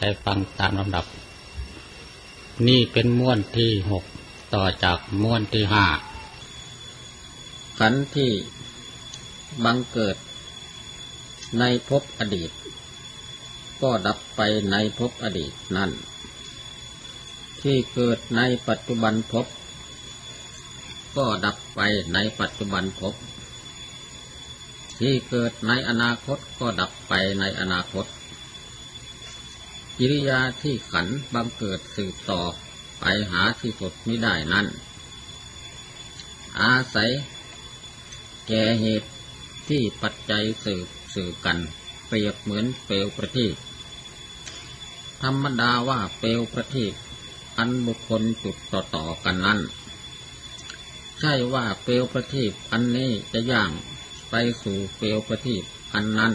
ใจฟังตามลำดับ นี่เป็นม้วนที่หกต่อจากม้วนที่ห้าขันธ์ที่บังเกิด ในภพอดีต ก็ดับไปในภพอดีตนั่น ที่เกิดในปัจจุบันภพก็ดับไปในปัจจุบันภพที่เกิดในอนาคตก็ดับไปในอนาคต กิริยาที่ขันบังเกิดสืบต่อไปหาที่สุดไม่ได้นั้น อาศัย แก่เหตุที่ปัจจัยสืบสืบกัน เปรียบเหมือนเปลวประทีปธรรมดาว่าเปลวประทีปอันบุคคลจุดต่อต่อกันนั้น ใช่ว่าเปลวประทีปอันนี้จะย่างไปสู่เปลวประทีปอันนั้น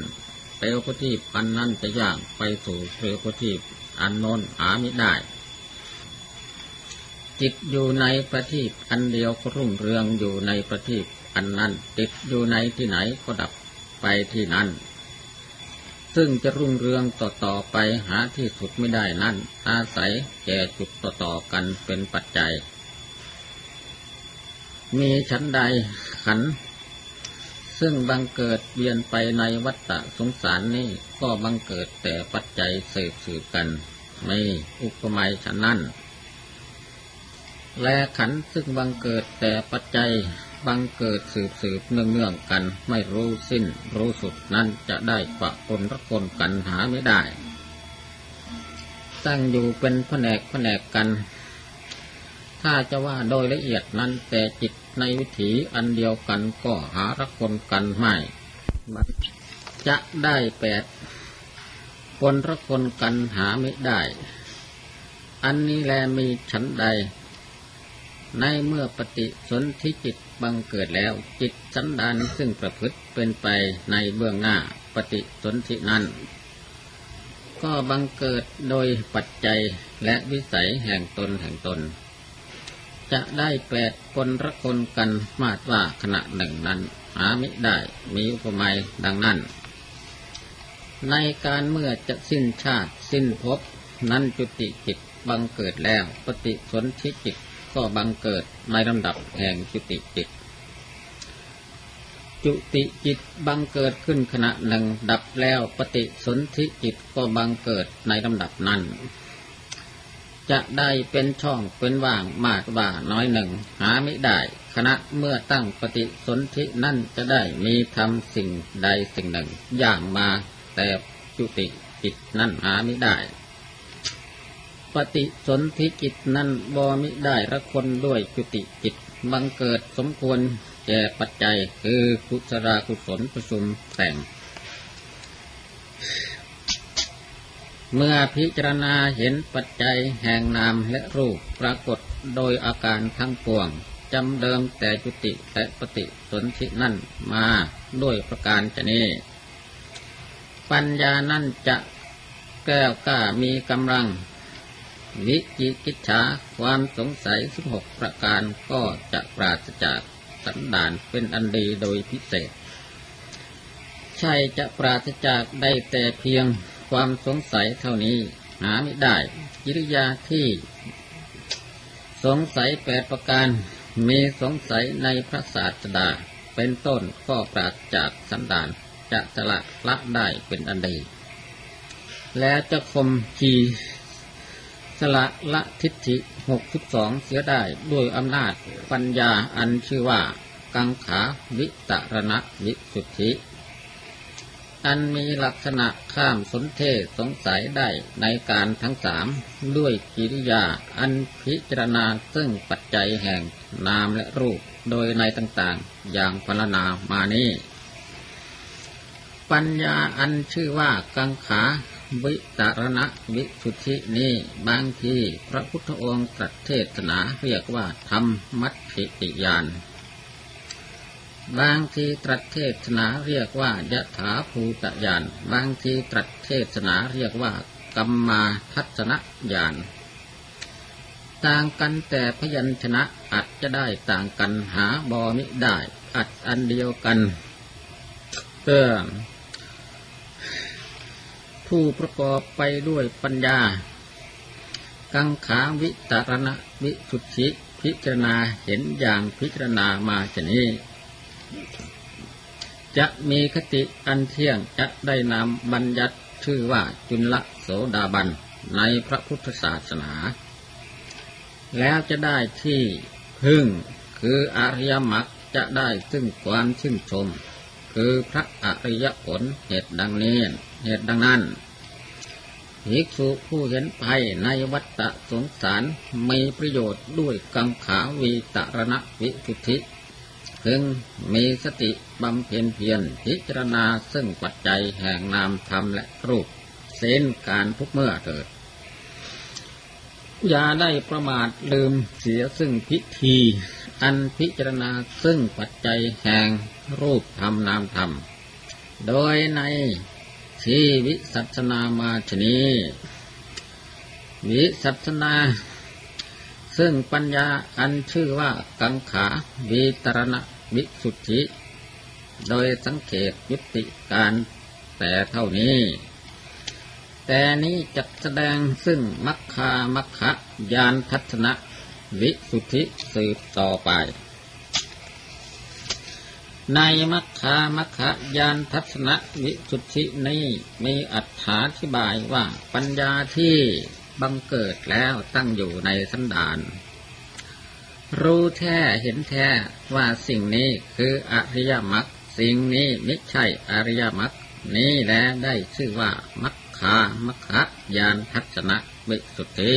เปลวประทีปอันนั้นจะย่างไปสู่เปลวประทีปอันโนนหาไม่ได้ จิตอยู่ในประทีปอันเดียวก็รุ่งเรืองอยู่ในประทีปอันนั้นติดอยู่ในที่ไหนก็ดับไปที่นั้น ซึ่งจะรุ่งเรืองต่อต่อไปหาที่สุดไม่ได้นั่นอาศัยแก่จุดต่อต่อกันเป็นปัจจัย มีชั้นใดขัน ซึ่งบังเกิดเวียนไปในวัฏฏะสงสารนี้ก็บังเกิดแต่ปัจจัยสืบสืบกัน ไม่อุปมาฉันนั้น และขันซึ่งบังเกิดแต่ปัจจัยบังเกิดสืบสืบเนื่องเนื่องกันไม่รู้สิ้นรู้สุดนั้นจะได้ปะปนรักคนกันหาไม่ได้ ตั้งอยู่เป็นแผนกแผนกกัน ถ้าจะว่าโดยละเอียดนั้นแต่จิตในวิถีอันเดียวกันก็หารักคนกันไม่จะได้แปดคนรักคนกันหาไม่ได้ อันนี้แลมีฉันใด ในเมื่อปฏิสนธิจิตบังเกิดแล้วจิตสันดานซึ่งประพฤติเป็นไปในเบื้องหน้าปฏิสนธินั้น ก็บังเกิดโดยปัจจัยและวิสัยแห่งตนแห่งตน จะได้แปดคนรักคนกันมาดว่าขณะหนึ่งนั้นหาไม่ได้มีอุปมาดังนั้น ในการเมื่อจะสิ้นชาติสิ้นภพนั้นจุติจิตบังเกิดแล้ว ปฏิสนธิจิตก็บังเกิดในลำดับแห่งจุติจิต จุติจิตบังเกิดขึ้นขณะหนึ่งดับแล้วปฏิสนธิจิตก็บังเกิดในลำดับนั้น จะได้เป็นช่องเป็นว่างมากว่าน้อยหนึ่ง หาไม่ได้ขณะเมื่อตั้งปฏิสนธินั่นจะได้มีทำสิ่งใดสิ่งหนึ่ง อย่างมาแต่จุติจิตนั่นหาไม่ได้ ปฏิสนธิจิตนั้นบ่มิได้ละคนด้วยจุติจิตบังเกิดสมควรแก่ปัจจัยคือกุศลกุศลประชุมแต่ง เมื่อพิจารณาเห็นปัจจัยแห่งนามและรูปปรากฏโดยอาการทั้งปวงจำเดิมแต่จุติและปฏิสนธินั่นมาด้วยประการชนีปัญญานั่นจะแก้วกล้ามีกำลัง วิจิกิจฉาความสงสัยสิบหกประการก็จะปราศจากสันดานเป็นอันดีโดยพิเศษ ใช่จะปราศจากได้แต่เพียง ความสงสัยเท่านี้ หาไม่ได้กิริยาที่ สงสัยแปดประการ มีสงสัยในพระศาสดา เป็นต้นก็ปราศจากสันดานจะสละละได้เป็นอันดีและจะคมจีสละละทิฏฐิหกสิบสองเสียได้ด้วยอำนาจปัญญาอันชื่อว่า กังขาวิตรณะวิสุทธิ อันมีลักษณะข้ามสนเทศสงสัยได้ในการทั้งสามด้วยกิริยาอันพิจารณาซึ่งปัจจัยแห่งนามและรูปโดยในต่างๆ อย่างพรรณนามานี้ปัญญาอันชื่อว่ากังขาวิตารณะวิสุทธินี้บางทีพระพุทธองค์ตรัสเทศนาเรียกว่าธรรมมัติติยาน บางทีตรัสเทศนาเรียกว่ายะถาภูตยาน บางทีตรัสเทศนาเรียกว่า กัมมาทัศนญาณต่างกันแต่พยัญชนะอาจจะได้ต่างกันหาบอมิได้ อัดอันเดียวกันเออผู้ประกอบไปด้วยปัญญา กังขาวิตรณวิสุทธิพิจารณาเห็นอย่างพิจารณามาชนี้ จะมีคติอันเที่ยงจะได้นำบัญญัติชื่อว่าจุลโสดาบันในพระพุทธศาสนา แล้วจะได้ที่พึ่งคืออริยมรรคจะได้ซึ่งความชื่นชม คือพระอริยผลเหตุดังนี้เหตุดังนั้นภิกษุผู้เห็นภัยในวัฏสงสารมีประโยชน์ด้วยกังขาวีตรณวิสุทธิ พึงมีสติบำเพ็ญเพียรพิจารณาซึ่งปัจจัยแห่งนามธรรมและรูปเส้นการทุกเมื่อเกิด อย่าได้ประมาทลืมเสียซึ่งพิธี อันพิจารณาซึ่งปัจจัยแห่งรูปธรรมนามธรรม โดยในที่วิสัชนามาชนีวิสัชนา ซึ่งปัญญาอันชื่อว่ากังขาวิตรณวิสุทธิ โดยสังเกตยุติการแต่เท่านี้ แต่นี้จะแสดงซึ่งมัคคามัคคะยานทัศนะวิสุทธิสืบต่อไป ในมัคคามัคคยานทัศนวิสุทธินี้มีอัถาธิบายว่าปัญญาที่ บังเกิดแล้วตั้งอยู่ในสันดาน รู้แท้เห็นแท้ว่าสิ่งนี้คืออริยมรรคสิ่งนี้ไม่ใช่อริยมรรคนี้แลได้ชื่อว่ามัคคามัคคยานทัศนวิสุทธิ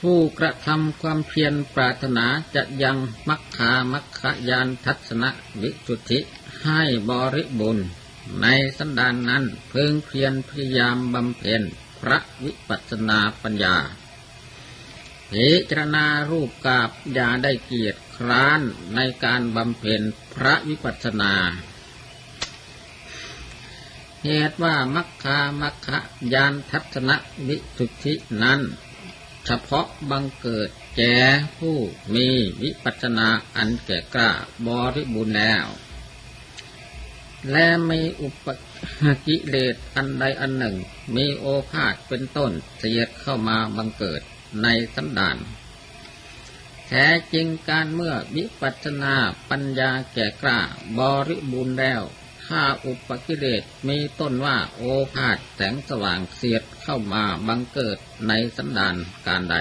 ผู้กระทำความเพียรปรารถนาจะยังมัคคามัคคยานทัศนวิสุทธิให้บริบูรณ์ ในสันดานนั้นเพิ่งเพียรพยายามบำเพ็ญพระวิปัสสนาปัญญาพิจารณารูปกาบยาได้เกียรติคร้านในการบำเพ็ญพระวิปัสสนา เหตุว่ามัคคามัคคยานทัศนวิสุทธินั้น เฉพาะบังเกิดแก่ผู้มีวิปัสนาอันแก่กล้าบริบูรณ์แล้ว และมีอุปกิเลสอันใดอันหนึ่ง มีโอภาษเป็นต้นเสียดเข้ามาบังเกิดในสันดานแท้จริงการเมื่อวิปัสนาปัญญาแก่กล้าบริบูรณ์แล้ว ถ้าอุปกิเลสมีต้นว่าโอภาษแสงสว่างเสียดเข้ามาบังเกิดในสันดานการใด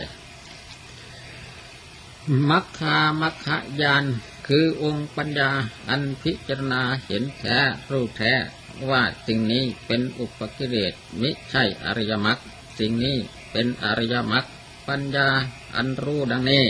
มัคคามัคคายาน คือองค์ปัญญาอันพิจารณาเห็นแท้รู้แท้ว่าสิ่งนี้เป็นอุปกิเลสมิใช่อริยมรรคสิ่งนี้เป็นอริยมรรคปัญญาอันรู้ดังนี้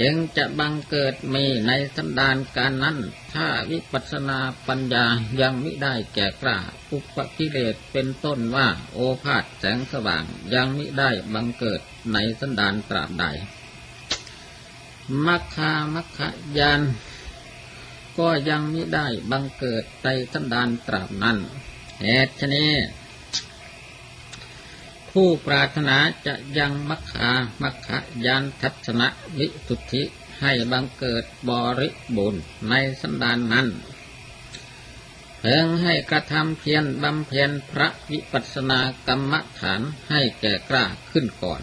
จึงจะบังเกิดมีในสันดานการนั้น ถ้าวิปัสนาปัญญายังไม่ได้แก่กล้าอุปกิเลสเป็นต้นว่าโอภาษแสงสว่างยังไม่ได้บังเกิดในสันดานตราบใด มัคคามัคคายานก็ยังไม่ได้บังเกิดในสันดานตราบนั้นเหตุชนี้ ผู้ปรารถนาจะยังมัคคามัคคยานทัศนวิสุทธิให้บังเกิดบริบูรณ์ในสันดานนั้นเพ่งให้กระทำเพียรบำเพ็ญพระวิปัสสนากรรมฐานให้แก่กล้าขึ้นก่อน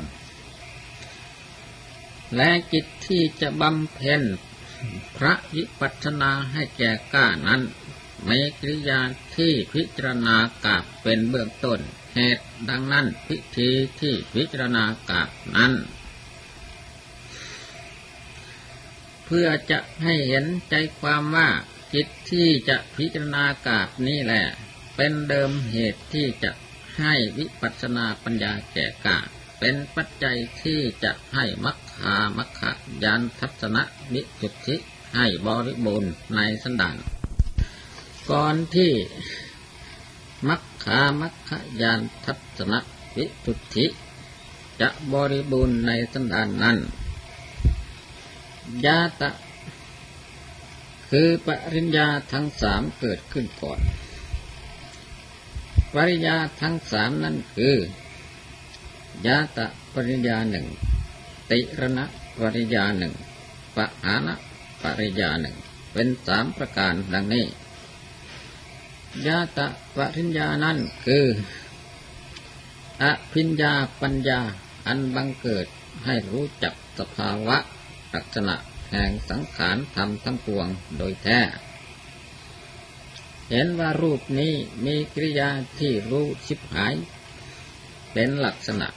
และจิตที่จะบำเพ็ญพระวิปัสสนาให้แก่ก้านั้นมีกิริยาที่พิจารณากาบเป็นเบื้องต้น เหตุดังนั้นพิธีที่พิจารณากาบนั้น เพื่อจะให้เห็นใจความว่าจิตที่จะพิจารณากาบนี้แหละ เป็นเดิมเหตุที่จะให้วิปัสสนาปัญญาแก่กาเป็นปัจจัยที่จะให้มัคามัคคายานทัศนะวิสุทธิให้บริบูรณ์ในสันดาน ก่อนที่มัคคามัคคยานทัศนวิสุทธิจะบริบูรณ์ในสันดานนั้นยาตะ คือปริญญาทั้งสามเกิดขึ้นก่อน ปริญญาทั้งสามนั้นคือยาตะปริญญาหนึ่ง ติรณะปริญญาหนึ่งปะหานะปริญญาหนึ่งเป็นสามประการดังนี้ยาตะปริญญานั้นคืออภิญญาปัญญาอันบังเกิดให้รู้จักสภาวะลักษณะแห่งสังขารธรรมทั้งปวงโดยแท้ เห็นว่ารูปนี้มีกิริยาที่รู้ชิบหาย เป็นลักษณะ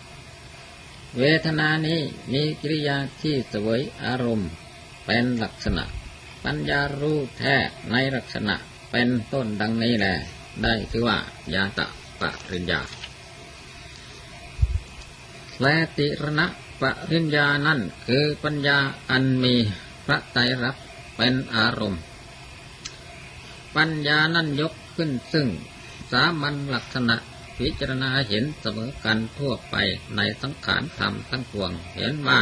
เวทนานี้มีกิริยาที่สวยอารมณ์ เป็นลักษณะ ปัญญารู้แท้ในลักษณะเป็นต้นดังนี้แหละได้ชื่อว่ายาตะปะริญญาและติรณะปะริญญานั่นคือปัญญาอันมีพระไตรรับเป็นอารมณ์ ปัญญานั่นยกขึ้นซึ่งสามัญลักษณะ พิจารณาเห็นเสมอกันทั่วไปในสังขารธรรมทั้งปวงเห็นว่า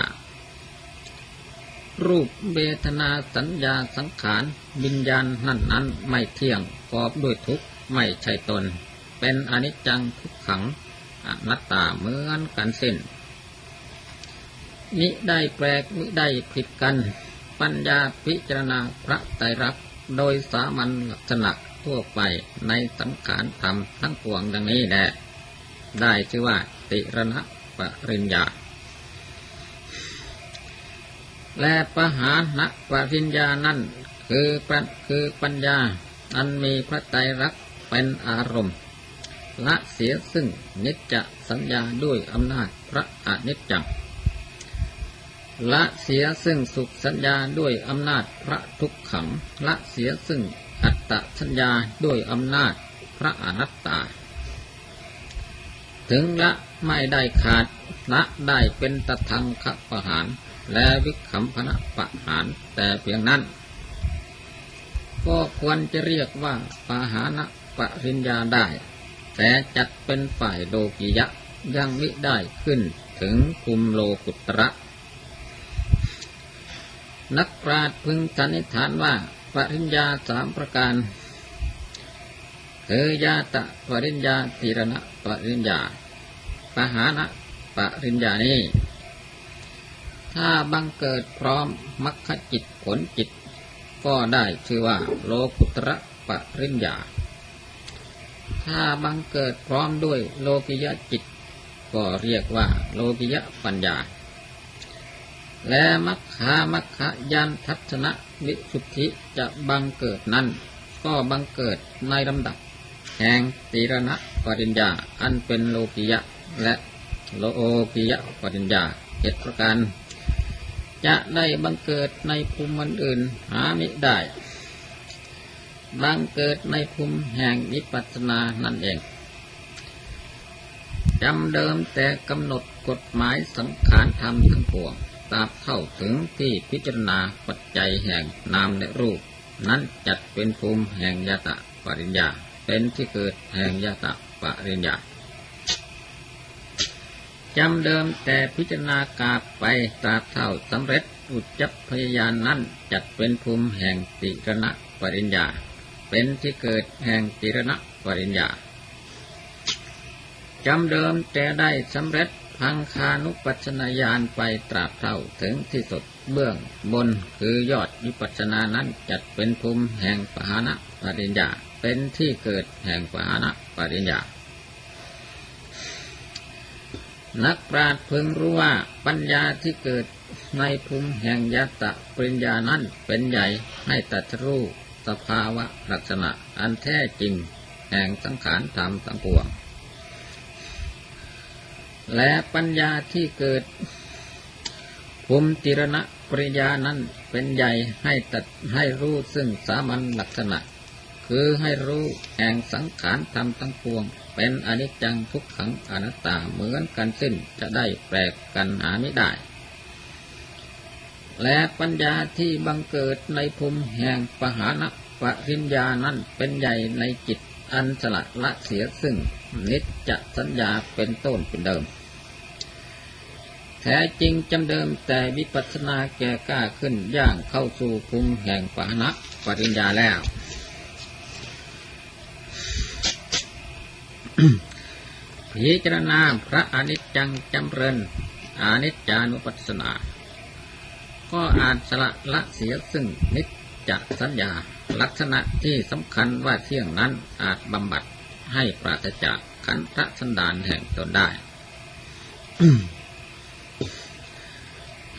รูปเวทนาสัญญาสังขารวิญญาณนั่นนั้นไม่เที่ยงกอบด้วยทุกข์ไม่ใช่ตน เป็นอนิจจังทุกขังอนัตตาเหมือนกันสิ้นมิได้แปลกมิได้ผิดกัน ปัญญาพิจารณาพระไตรลักษณ์โดยสามัญลักษณะ ทั่วไปในสังขารธรรมทั้งปวงดังนี้แหละได้ชื่อว่าติรณะปริญญา และปหานะปริญญานั่นคือปัญคือปัญญา อันมีพระไตรลักเป็นอารมณ์ ละเสียซึ่งนิจจสัญญาด้วยอำนาจพระอนิจจังละเสียซึ่งสุขสัญญาด้วยอำนาจพระทุกขัง ละเสียซึ่ง อัตตสัญญาด้วยอำนาจพระอนัตตา ถึงละไม่ได้ขาดละได้เป็นตทังคประหาร และวิขำพนะประหารแต่เพียงนั้น ก็ควรจะเรียกว่าปาหานะปริญญาได้ แต่จัดเป็นฝ่ายโลกิยะยังมิได้ขึ้นถึงภูมิโลกุตระ นักปราชญ์พึงสันนิษฐานว่า ปริญญาสามประการคือยาตะปริญญาตีรณะปริญญาปหานะปริญญานี้ ถ้าบังเกิดพร้อมมัคคจิตผลจิต ก็ได้ชื่อว่าโลกุตระปริญญา ถ้าบังเกิดพร้อมด้วยโลกิยะจิต ก็เรียกว่าโลกิยะปัญญา และมัคคามัคคายานทัศนวิสุทธิจะบังเกิดนั้น ก็บังเกิดในลำดับ แห่งตีรณะปริญญา อันเป็นโลกิยะ และโลโอกิยะปริญญาเจ็ดประการ จะได้บังเกิดในภูมิอื่นหาไม่ได้ บังเกิดในภูมิแห่งวิปัสสนานั่นเองจำเดิมแต่กำหนดกฎหมายสังขารธรรมทั้งปวง ตราบเข้าถึงที่พิจารณาปัจจัยแห่งนามและรูป นั้นจัดเป็นภูมิแห่งยาตะปริญญา เป็นที่เกิดแห่งยาตะปริญญาจำเดิมแต่พิจารณากาไปตราบเท่าสำเร็จอุจจพยานนั้นจัดเป็นภูมิแห่งติรณะปริญญา เป็นที่เกิดแห่งติรณะปริญญาจำเดิมแต่ได้สำเร็จ พังคานุปัชนาญาณไปตราบเท่าถึงที่สุดเบื้องบนคือยอดวิปัชนานั้นจัดเป็นภูมิแห่งปหานะปริญญาเป็นที่เกิดแห่งปหานะปริญญา นักปราชญ์พึงรู้ว่าปัญญาที่เกิดในภูมิแห่งยัตตะปริญญานั้นเป็นใหญ่ให้ตัดรู้สภาวะลักษณะอันแท้จริงแห่งสังขารธรรมทั้งปวง และปัญญาที่เกิดภูมิติรณะปริยานั้นเป็นใหญ่ให้ตัดให้รู้ซึ่งสามัญลักษณะ คือให้รู้แห่งสังขารธรรมทั้งปวง เป็นอนิจจังทุกขังอนัตตาเหมือนกันสิ้นจะได้แปลกกันหาไม่ได้ และปัญญาที่บังเกิดในภูมิแห่งปหานะปริญญานั้นเป็นใหญ่ในจิตอันสละละเสียซึ่งนิจจะสัญญาเป็นต้นเป็นเดิม แท้จริงจำเดิมแต่วิปัสสนาแก่กล้าขึ้นย่างเข้าสู่ภูมิแห่งปานะปริญญาแล้ว พิจารณาพระอนิจจังจำเริญอนิจจานุปัสสนา ก็อาจสละละเสียซึ่งนิจจสัญญาลักษณะที่สำคัญว่าเที่ยงนั้นอาจบำบัดให้ปราศจากขันธสันดานแห่งตนได้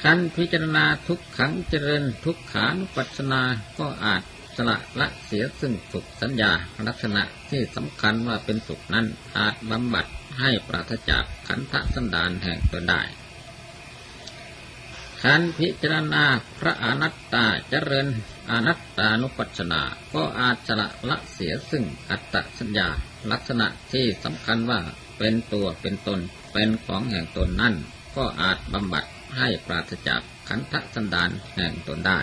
ขันพิจารณาทุกขังเจริญทุกขานุปัสสนาก็อาจสละละเสียซึ่งสุขสัญญาลักษณะที่สำคัญว่าเป็นสุขนั้นอาจบำบัดให้ปราศจากขันธสันดานแห่งตนได้ขันพิจารณาพระอนัตตาเจริญอนัตตานุปัสสนาก็อาจสละละเสียซึ่งอัตตสัญญาลักษณะที่สำคัญว่าเป็นตัวเป็นตนเป็นของแห่งตนนั่นก็อาจบำบัด ให้ปราศจากขันธสันดานแห่งตนได้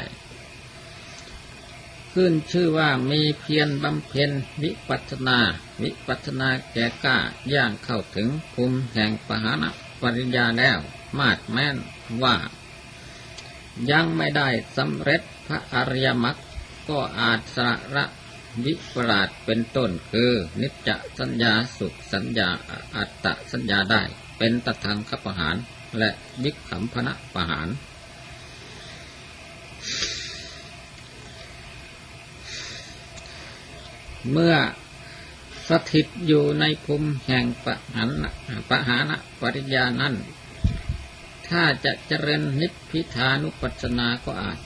ขึ้นชื่อว่ามีเพียรบำเพ็ญวิปัสนา วิปัสนาแก่กล้าย่างเข้าถึงภูมิแห่งปหานปริญญาแล้วมาดแม้นว่า ยังไม่ได้สำเร็จพระอริยมรรคก็อาจสระวิปราชเป็นต้นคือ นิจจสัญญาสุขสัญญาอัตตสัญญาได้ เป็นตทางขปหาร และวิขำพนะปะหาร เมื่อสถิตอยู่ในภูมิแห่งปะหันปะหานะปริญญานั้น ถ้าจะเจริญนิพพิทานุปัสสนาก็อาจ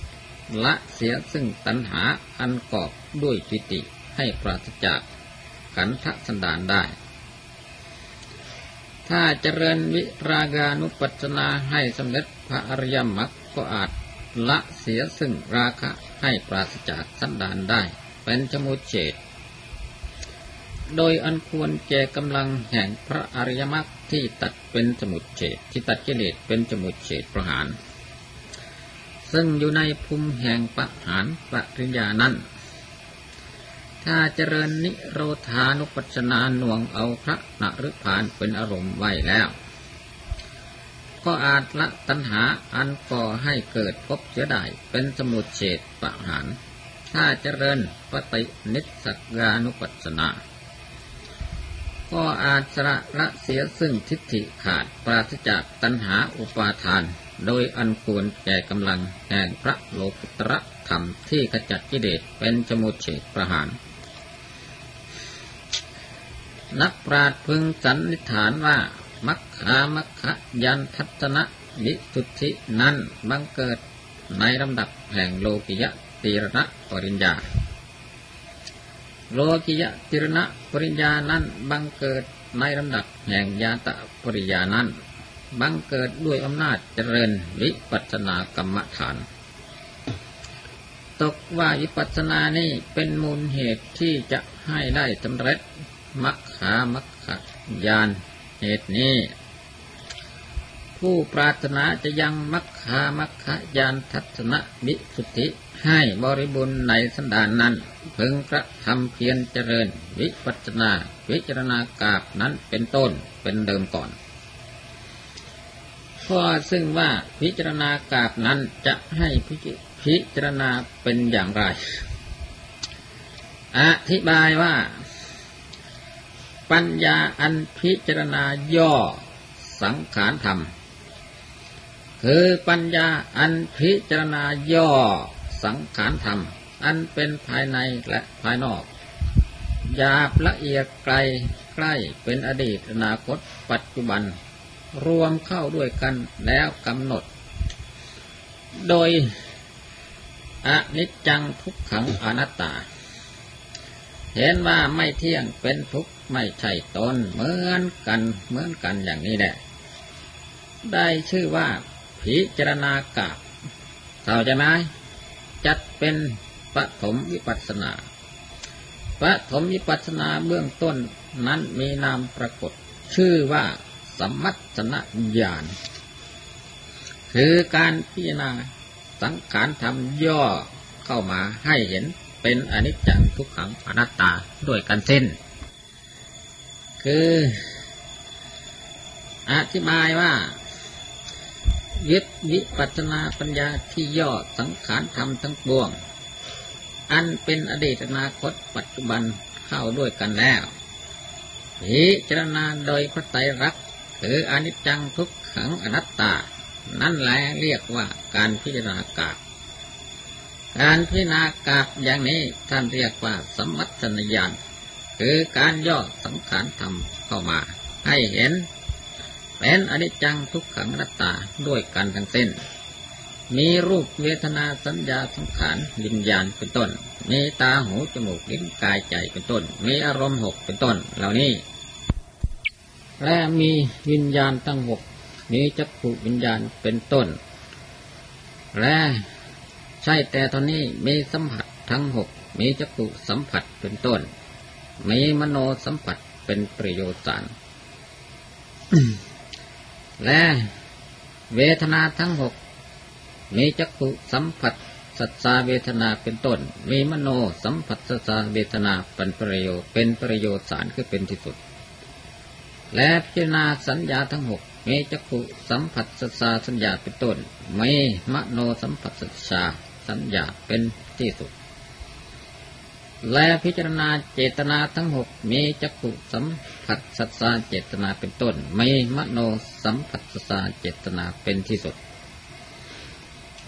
ละเสียซึ่งตัณหาอันกอบด้วยปิติให้ปราศจากขันธสันดานได้ ถ้าเจริญวิรากานุปัจนาให้สำเร็จพระอริยมรรคก็อาจละเสียซึ่งราคะให้ปราศจากสันดานได้ เป็นชมุเฉดโดยอันควรแก่กำลังแห่งพระอริยมรรคที่ตัดเป็นสมุเฉดที่ตัดกิเลสเป็นสมุเฉดประหาร ซึ่งอยู่ในภูมิแห่งประหารปริญญานั้น ถ้าเจริญนิโรธานุปัจนาหน่วงเอาพระนฤพานเป็นอารมณ์ไว้แล้ว ก็อาจละตัณหาอันก่อให้เกิดพบเสียได้เป็นสมุทเฉดปะหารถ้าเจริญปฏินิสักานุปัสนาก็อาจสละละเสียซึ่งทิฏฐิขาดปราศจากตัณหาอุปาทาน โดยอันควรแก่กำลังแห่งพระโลกุตระธรรมที่ขจัดกิเลสเป็นสมุทเฉดประหาร นักปราชญ์พึงสันนิษฐานว่า มัคคามัคคยันทัศนะวิสุทธินั้นบังเกิดในลำดับแห่งโลกิยะติรณะปริญญา โลกิยะติรณะปริญญานั้นบังเกิดในลำดับแห่งญาตะปริญญานั้นบังเกิดด้วยอำนาจเจริญวิปัสสนากรรมฐาน ตกว่าวิปัสสนานี้เป็นมูลเหตุที่จะให้ได้สำเร็จ มัคคามัคคยานเหตุนี้ ผู้ปรารถนาจะยังมัคคามัคคยานทัศนวิสุทธิให้บริบูรณ์ในสันดานนั้นพึงกระทำเพียรเจริญ วิปัจนาวิจารณากาบนั้นเป็นต้นเป็นเดิมก่อนข้อซึ่งว่าพิจารณากาบนั้นจะให้พิจารณาเป็นอย่างไร อธิบายว่า ปัญญาอันพิจารณาย่อสังขารธรรม คือปัญญาอันพิจารณาย่อสังขารธรรม อันเป็นภายในและภายนอกหยาบละเอียดไกลใกล้เป็นอดีตอนาคตปัจจุบัน รวมเข้าด้วยกันแล้วกำหนด โดยอนิจจังทุกขังอนัตตา เห็นว่าไม่เที่ยงเป็นทุกข์ ไม่ใช่ตนเหมือนกันเหมือนกันอย่างนี้แหละ ได้ชื่อว่าพิจารณากาบเข้าใจไหมจัดเป็นปฐมวิปัสนาปฐมวิปัสนาเบื้องต้นนั้นมีนามปรากฏ ชื่อว่าสัมมัสนญาณคือการพิจารณาสังขารธรรมย่อเข้ามาให้เห็นเป็นอนิจจังทุกขังอนัตตาด้วยกันเส้น คือ อธิบายว่า ยึดวิปัสนาปัญญาที่ย่อสังขารธรรมทั้งปวง อันเป็นอดีตอนาคตปัจจุบันเข้าด้วยกันแล้วพิจารณาโดยพระไตรลักษณ์คืออนิจจังทุกขังอนัตตา นั่นแหละเรียกว่าการพิจารณากาการพิจารณากาบอย่างนี้ท่านเรียกว่าสมัชนญาณ คือการย่อสังขารธรรมเข้ามา ให้เห็นเป็นอนิจจังทุกขังรัตตาด้วยกันทั้งสิ้น มีรูปเวทนาสัญญาสังขารวิญญาณเป็นต้น มีตาหูจมูกลิ้นกายใจเป็นต้น มีอารมณ์หกเป็นต้น เหล่านี้ และมีวิญญาณตั้งหกมีจักขุวิญญาณเป็นต้น และใช่แต่ตอนนี้มีสัมผัสทั้งหกมีจักขุสัมผัสเป็นต้น มีมโนสัมผัสเป็นประโยชน์สารและเวทนาทั้งหก มีจักขุสัมผัสสัจจาเวทนาเป็นต้น มีมโนสัมผัสสัจจาเวทนาเป็นประโยชน์เป็นประโยชน์สารคือเป็นที่สุด และพิจารณาสัญญาทั้งหกมีจักขุสัมผัสสัจจาสัญญาเป็นต้นมีมโนสัมผัสสัจจาสัญญาเป็นที่สุด และพิจารณาเจตนาทั้งหกมีจักขุสัมผัสสัจจาเจตนาเป็นต้นมีมโนสัมผัสสัจจาเจตนาเป็นที่สุด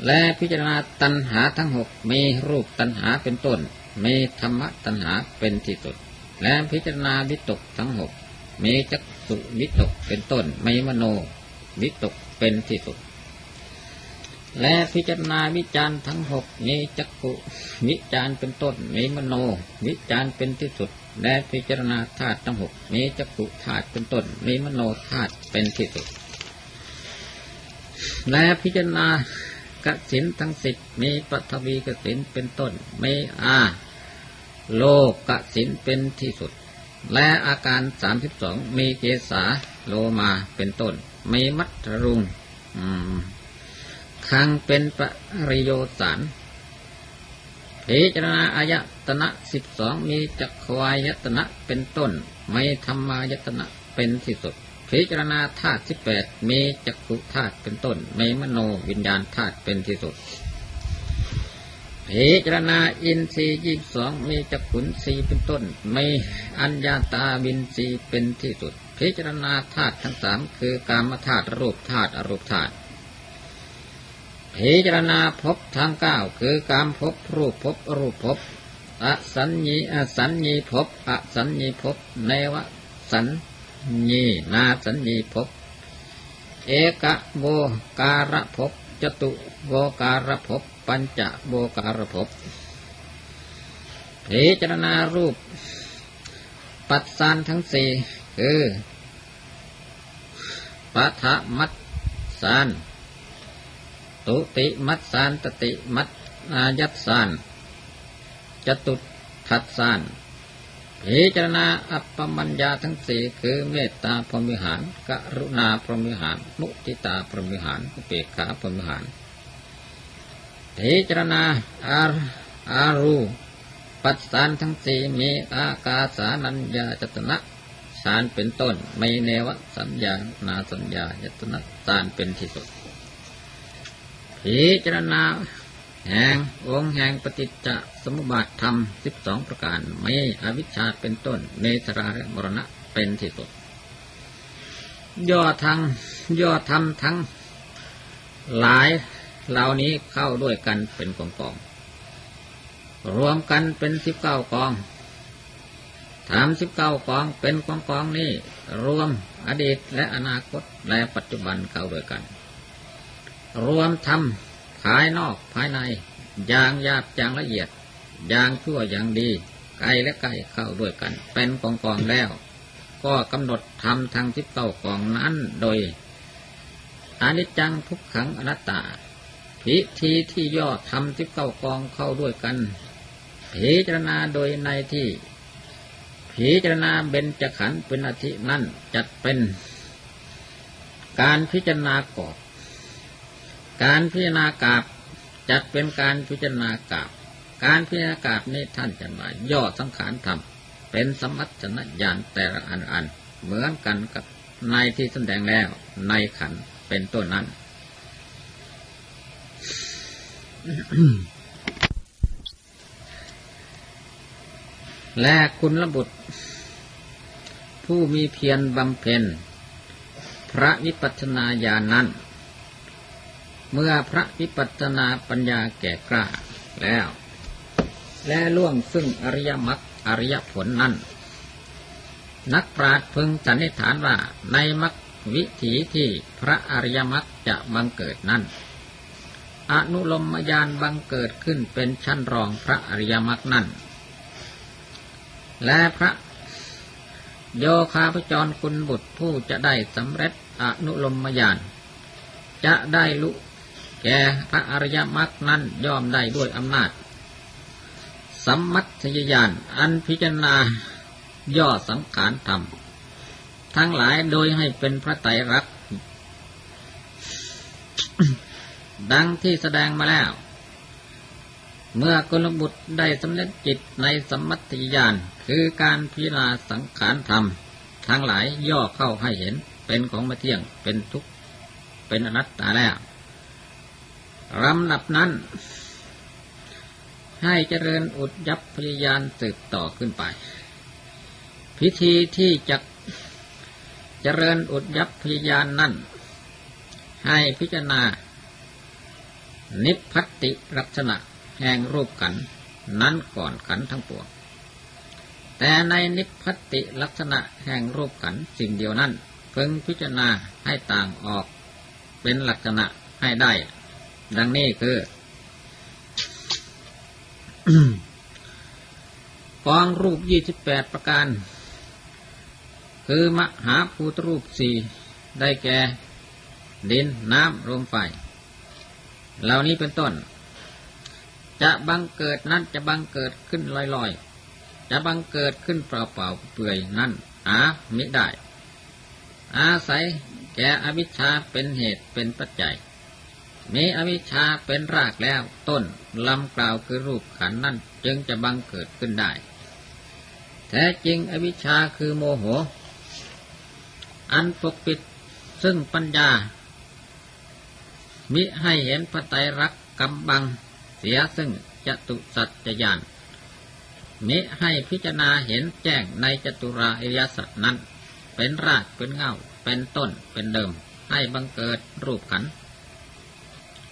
และพิจารณาตัณหาทั้งหกมีรูปตัณหาเป็นต้นมีธรรมตัณหาเป็นที่สุด และพิจารณาวิตกทั้งหกมีจักสุวิตกเป็นต้นมีมโนวิตกเป็นที่สุด และพิจารณาวิจารทั้งหกมีจักขุวิจารเป็นต้นมีมโน วิจารเป็นที่สุด และพิจารณาธาตุทั้งหกมีจักขุธาตุเป็นต้นมีมโนธาตุเป็นที่สุด และพิจารณากสินทั้งสิบมีปัทวีกสินเป็นต้นมีอาโลกกสินเป็นที่สุด และอาการสามสิบสองมีเกษาโลมาเป็นต้นมีมัทรุง คังเป็นปริโยสารพิจารณาอายตนะสิบสองมีจักขวายตนะเป็นต้น ไม่ธรรมายตนะเป็นที่สุด พิจารณาธาตุสิบแปดมีจักขุธาตุเป็นต้นไม่มโนวิญญาณธาตุเป็นที่สุดพิจารณาอินทรีย์ยี่สองมีจักขุนสีเป็นต้น ไม่อัญญาตาวินทรีเป็นที่สุด พิจารณาธาตุทั้งสามคือกามธาตุรูปธาตุอรูปธาตุ พิจารณาภพทางเก้าคือการภพรูปภพรูปภพอสัญญีอสัญญีภพอสัญญีภพเนวสัญญีนาสัญญีภพเอกโบการะภพจตุโบการะภพปัญจโบการะภพพิจารณารูป ปัสสานทั้งสี่คือปัทมัตสาน ตุติมัตสานตติมัตอายัตสานจตุทัตสานพิจารณาอัปปมัญญาทั้งสี่คือเมตตาพรหมิหาร กรุณาพรหมิหาร มุติตาพรหมิหารเปกขาพรหมิหารพิจารณาอาอารูปัสสานทั้งสี่มีอากาสานัญญาจตนะสารเป็นต้นไม่เนวสัญญานาสัญญาจตนะสารเป็นที่สุด พิจารณาแห่งองค์แห่งปฏิจจสมุปบาทธรรมสิบสองประการไม่อวิชชาเป็นต้นเมสราและมรณะเป็นที่สุด ย่อทางย่อธรรมทั้ง หลายเหล่านี้เข้าด้วยกันเป็นกองกอง รวมกันเป็นสิบเก้ากองถามสิบเก้ากองเป็นกองกองนี้ รวมอดีตและอนาคตและปัจจุบันเข้าด้วยกัน รวมทำภายนอกภายใน อย่างหยาบอย่างละเอียด อย่างชั่วอย่างดี ไกลและใกล้เข้าด้วยกัน เป็นกองกองแล้ว ก็กำหนดทำทางทิพเก้ากองนั้นโดยอนิจจังทุกขังอนัตตา พิธีที่ย่อทำทิพเก้ากองเข้าด้วยกัน พิจารณาโดยในที่พิจารณาเบญจขันธ์เป็นอาทินั่นจัดเป็น การพิจารณากอบ การพิจารณากาบจัดเป็นการพิจารณากาบการพิจารณากาบนี้ท่านจะมาย่อสังขารธรรม เป็นสมัชนญาณแต่ละอันอัน เหมือนกันกับในที่แสดงแล้วในขันเป็นต้นนั้น และคุณระบุตร ผู้มีเพียรบำเพ็ญ พระวิปัสสนาญาณนั้น เมื่อพระวิปัสนาปัญญาแก่กล้าแล้ว และล่วงซึ่งอริยมรรคอริยผลนั้น นักปราชญ์พึงสันนิษฐานว่าในมรรควิถีที่พระอริยมรรคจะบังเกิดนั้น อนุลมยานบังเกิดขึ้นเป็นชั้นรองพระอริยมรรคนั้น และพระโยคาพจรคุณบุตรผู้จะได้สำเร็จอนุลมยานจะได้ลุ แก่พระอริยมรรคนั้นย่อมได้ด้วยอำนาจ สัมมัตสยญาณอันพิจารณาย่อสังขารธรรม ทั้งหลายโดยให้เป็นพระไตรรักษ์ดังที่แสดงมาแล้ว เมื่อกลบุตรได้สำเร็จจิตในสัมมัติญาณคือการพิจารณาสังขารธรรม ทั้งหลายย่อเข้าให้เห็นเป็นของมาเที่ยงเป็นทุกข์เป็นอนัตตาแล้ว ลำดับนั้น ให้เจริญอุดยับพยายานสืบต่อขึ้นไป พิธีที่จะเจริญอุดยับพยายานนั่นให้พิจารณา นิพพัติลักษณะแห่งรูปขันนั้นก่อนขันทั้งปวงแต่ในนิพพัติลักษณะแห่งรูปขันสิ่งเดียวนั้นเพิ่งพิจารณาให้ต่างออกเป็นลักษณะให้ได้ ดังนี้คือ กองรูปยี่สิบแปดประการ คือ มหาภูตรูปสี่ได้แก่ ดินน้ำลมไฟ เหล่านี้เป็นต้น จะบังเกิดนั้นจะบังเกิดขึ้นลอยๆ จะบังเกิดขึ้นเปล่าๆเปลือยนั่นหาไม่ได้ อาศัยแก่อวิชชาเป็นเหตุเป็นปัจจัย มีอวิชชาเป็นรากแล้ว ต้นลำกล่าวคือรูปขันนั่นจึงจะบังเกิดขึ้นได้ แท้จริงอวิชชาคือโมโห อันปกปิดซึ่งปัญญา มิให้เห็นพระไตรรักกำบังเสียซึ่งจตุสัจจยานมิให้พิจารณาเห็นแจ้งในจตุราอริยสัจนั้น เป็นรากเป็นเงาเป็นต้นเป็นเดิม ให้บังเกิดรูปขัน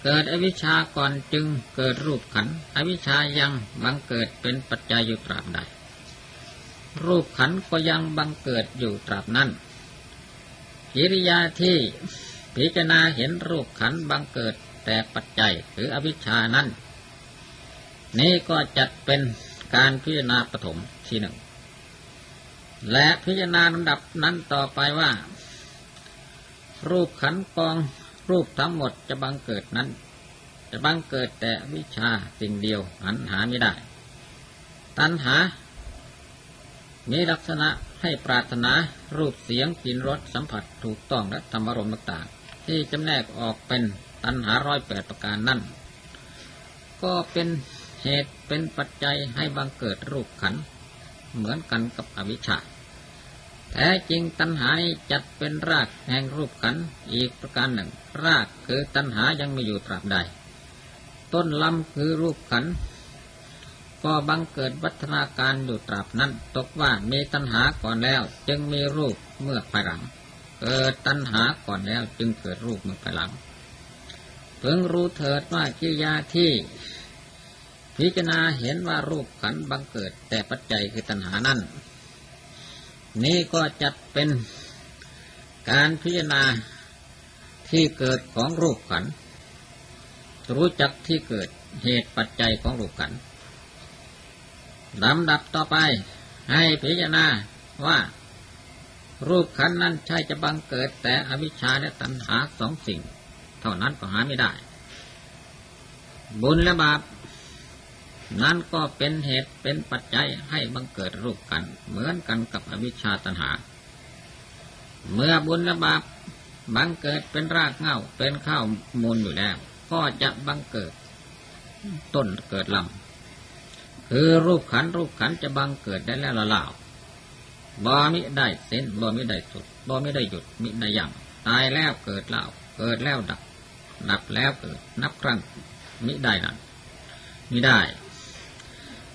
เกิดอวิชชาก่อนจึงเกิดรูปขัน อวิชชายังบังเกิดเป็นปัจจัยอยู่ตราบใด รูปขันก็ยังบังเกิดอยู่ตราบนั้นกิริยาที่พิจารณาเห็นรูปขันบังเกิดแต่ปัจจัยหรืออวิชชานั้น นี้ก็จัดเป็นการพิจารณาปฐมที่หนึ่ง และพิจารณาลำดับนั้นต่อไปว่า รูปขันกอง รูปทั้งหมดจะบังเกิดนั้น จะบังเกิดแต่วิชาสิ่งเดียวหันหาไม่ได้ ตัณหา มีลักษณะให้ปรารถนารูปเสียงกลิ่นรสสัมผัสถูกต้องและธรรมารมต่างๆที่จำแนกออกเป็นตัณหาร้อยแปดประการนั่น ก็เป็นเหตุเป็นปัจจัยให้บังเกิดรูปขัน เหมือนกันกับอวิชชา แท้จริงตัณหานี้จัดเป็นรากแห่งรูปขันอีกประการหนึ่ง รากคือตัณหายังมีอยู่ตราบใด ต้นลำคือรูปขันก็บังเกิดวัฒนาการอยู่ตราบนั้น ตกว่ามีตัณหาก่อนแล้ว จึงมีรูปเมื่อภายหลัง เกิดตัณหาก่อนแล้วจึงเกิดรูปเมื่อภายหลังเพิ่งรู้เถิดว่ากิริยาที่ พิจารณาเห็นว่ารูปขันบังเกิดแต่ปัจจัยคือตัณหานั้น นี้ก็จัดเป็นการพิจารณาที่เกิดของรูปขัน รู้จักที่เกิดเหตุปัจจัยของรูปขันลำดับต่อไปให้พิจารณาว่า รูปขันนั้นใช่จะบังเกิดแต่อวิชชาและตัณหาสองสิ่ง เท่านั้นก็หาไม่ได้ บุญและบาป นั่นก็เป็นเหตุเป็นปัจจัยให้บังเกิดรูปกัน เหมือนกันกับอวิชชาตัณหา เมื่อบุญและบาปบังเกิดเป็นรากเง้าเป็นข้าวมูลอยู่แล้ว ก็จะบังเกิด ต้นเกิดลำคือรูปขันรูปขันจะบังเกิดได้แล้วละล่าบ่มิได้เส้นบ่มิได้สุดบ่มิได้หยุดมิได้ยังตายแล้วเกิดเล่าเกิดแล้วดับ ดับแล้วเกิด นับครั้งมิได้นั่นมิได้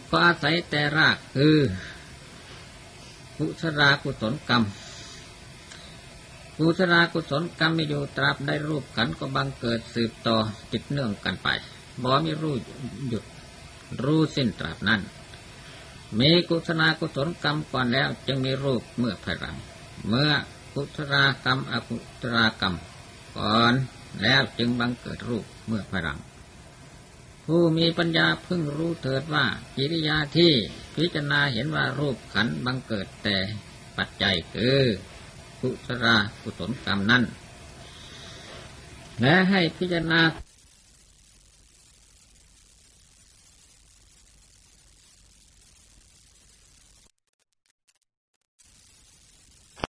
ก็อาศัยแต่รากคือกุศลากุศลกรรมกุศลากุศลกรรมมีอยู่ตราบได้รูปขันก็บังเกิดสืบต่อติดเนื่องกันไปบ่มีรูปหยุดรู้สิ้นตราบนั้น มีกุศลกุศลกรรมก่อนแล้วจึงมีรูปเมื่อภายหลัง เมื่อกุศลกรรมอกุศลกรรม ก่อนแล้วจึงบังเกิดรูปเมื่อภายหลัง ผู้มีปัญญาพึงรู้เถิดว่ากิริยาที่พิจารณาเห็นว่ารูปขันธ์บังเกิดแต่ปัจจัยคือกุศลกุศลกรรมนั้นและให้พิจารณา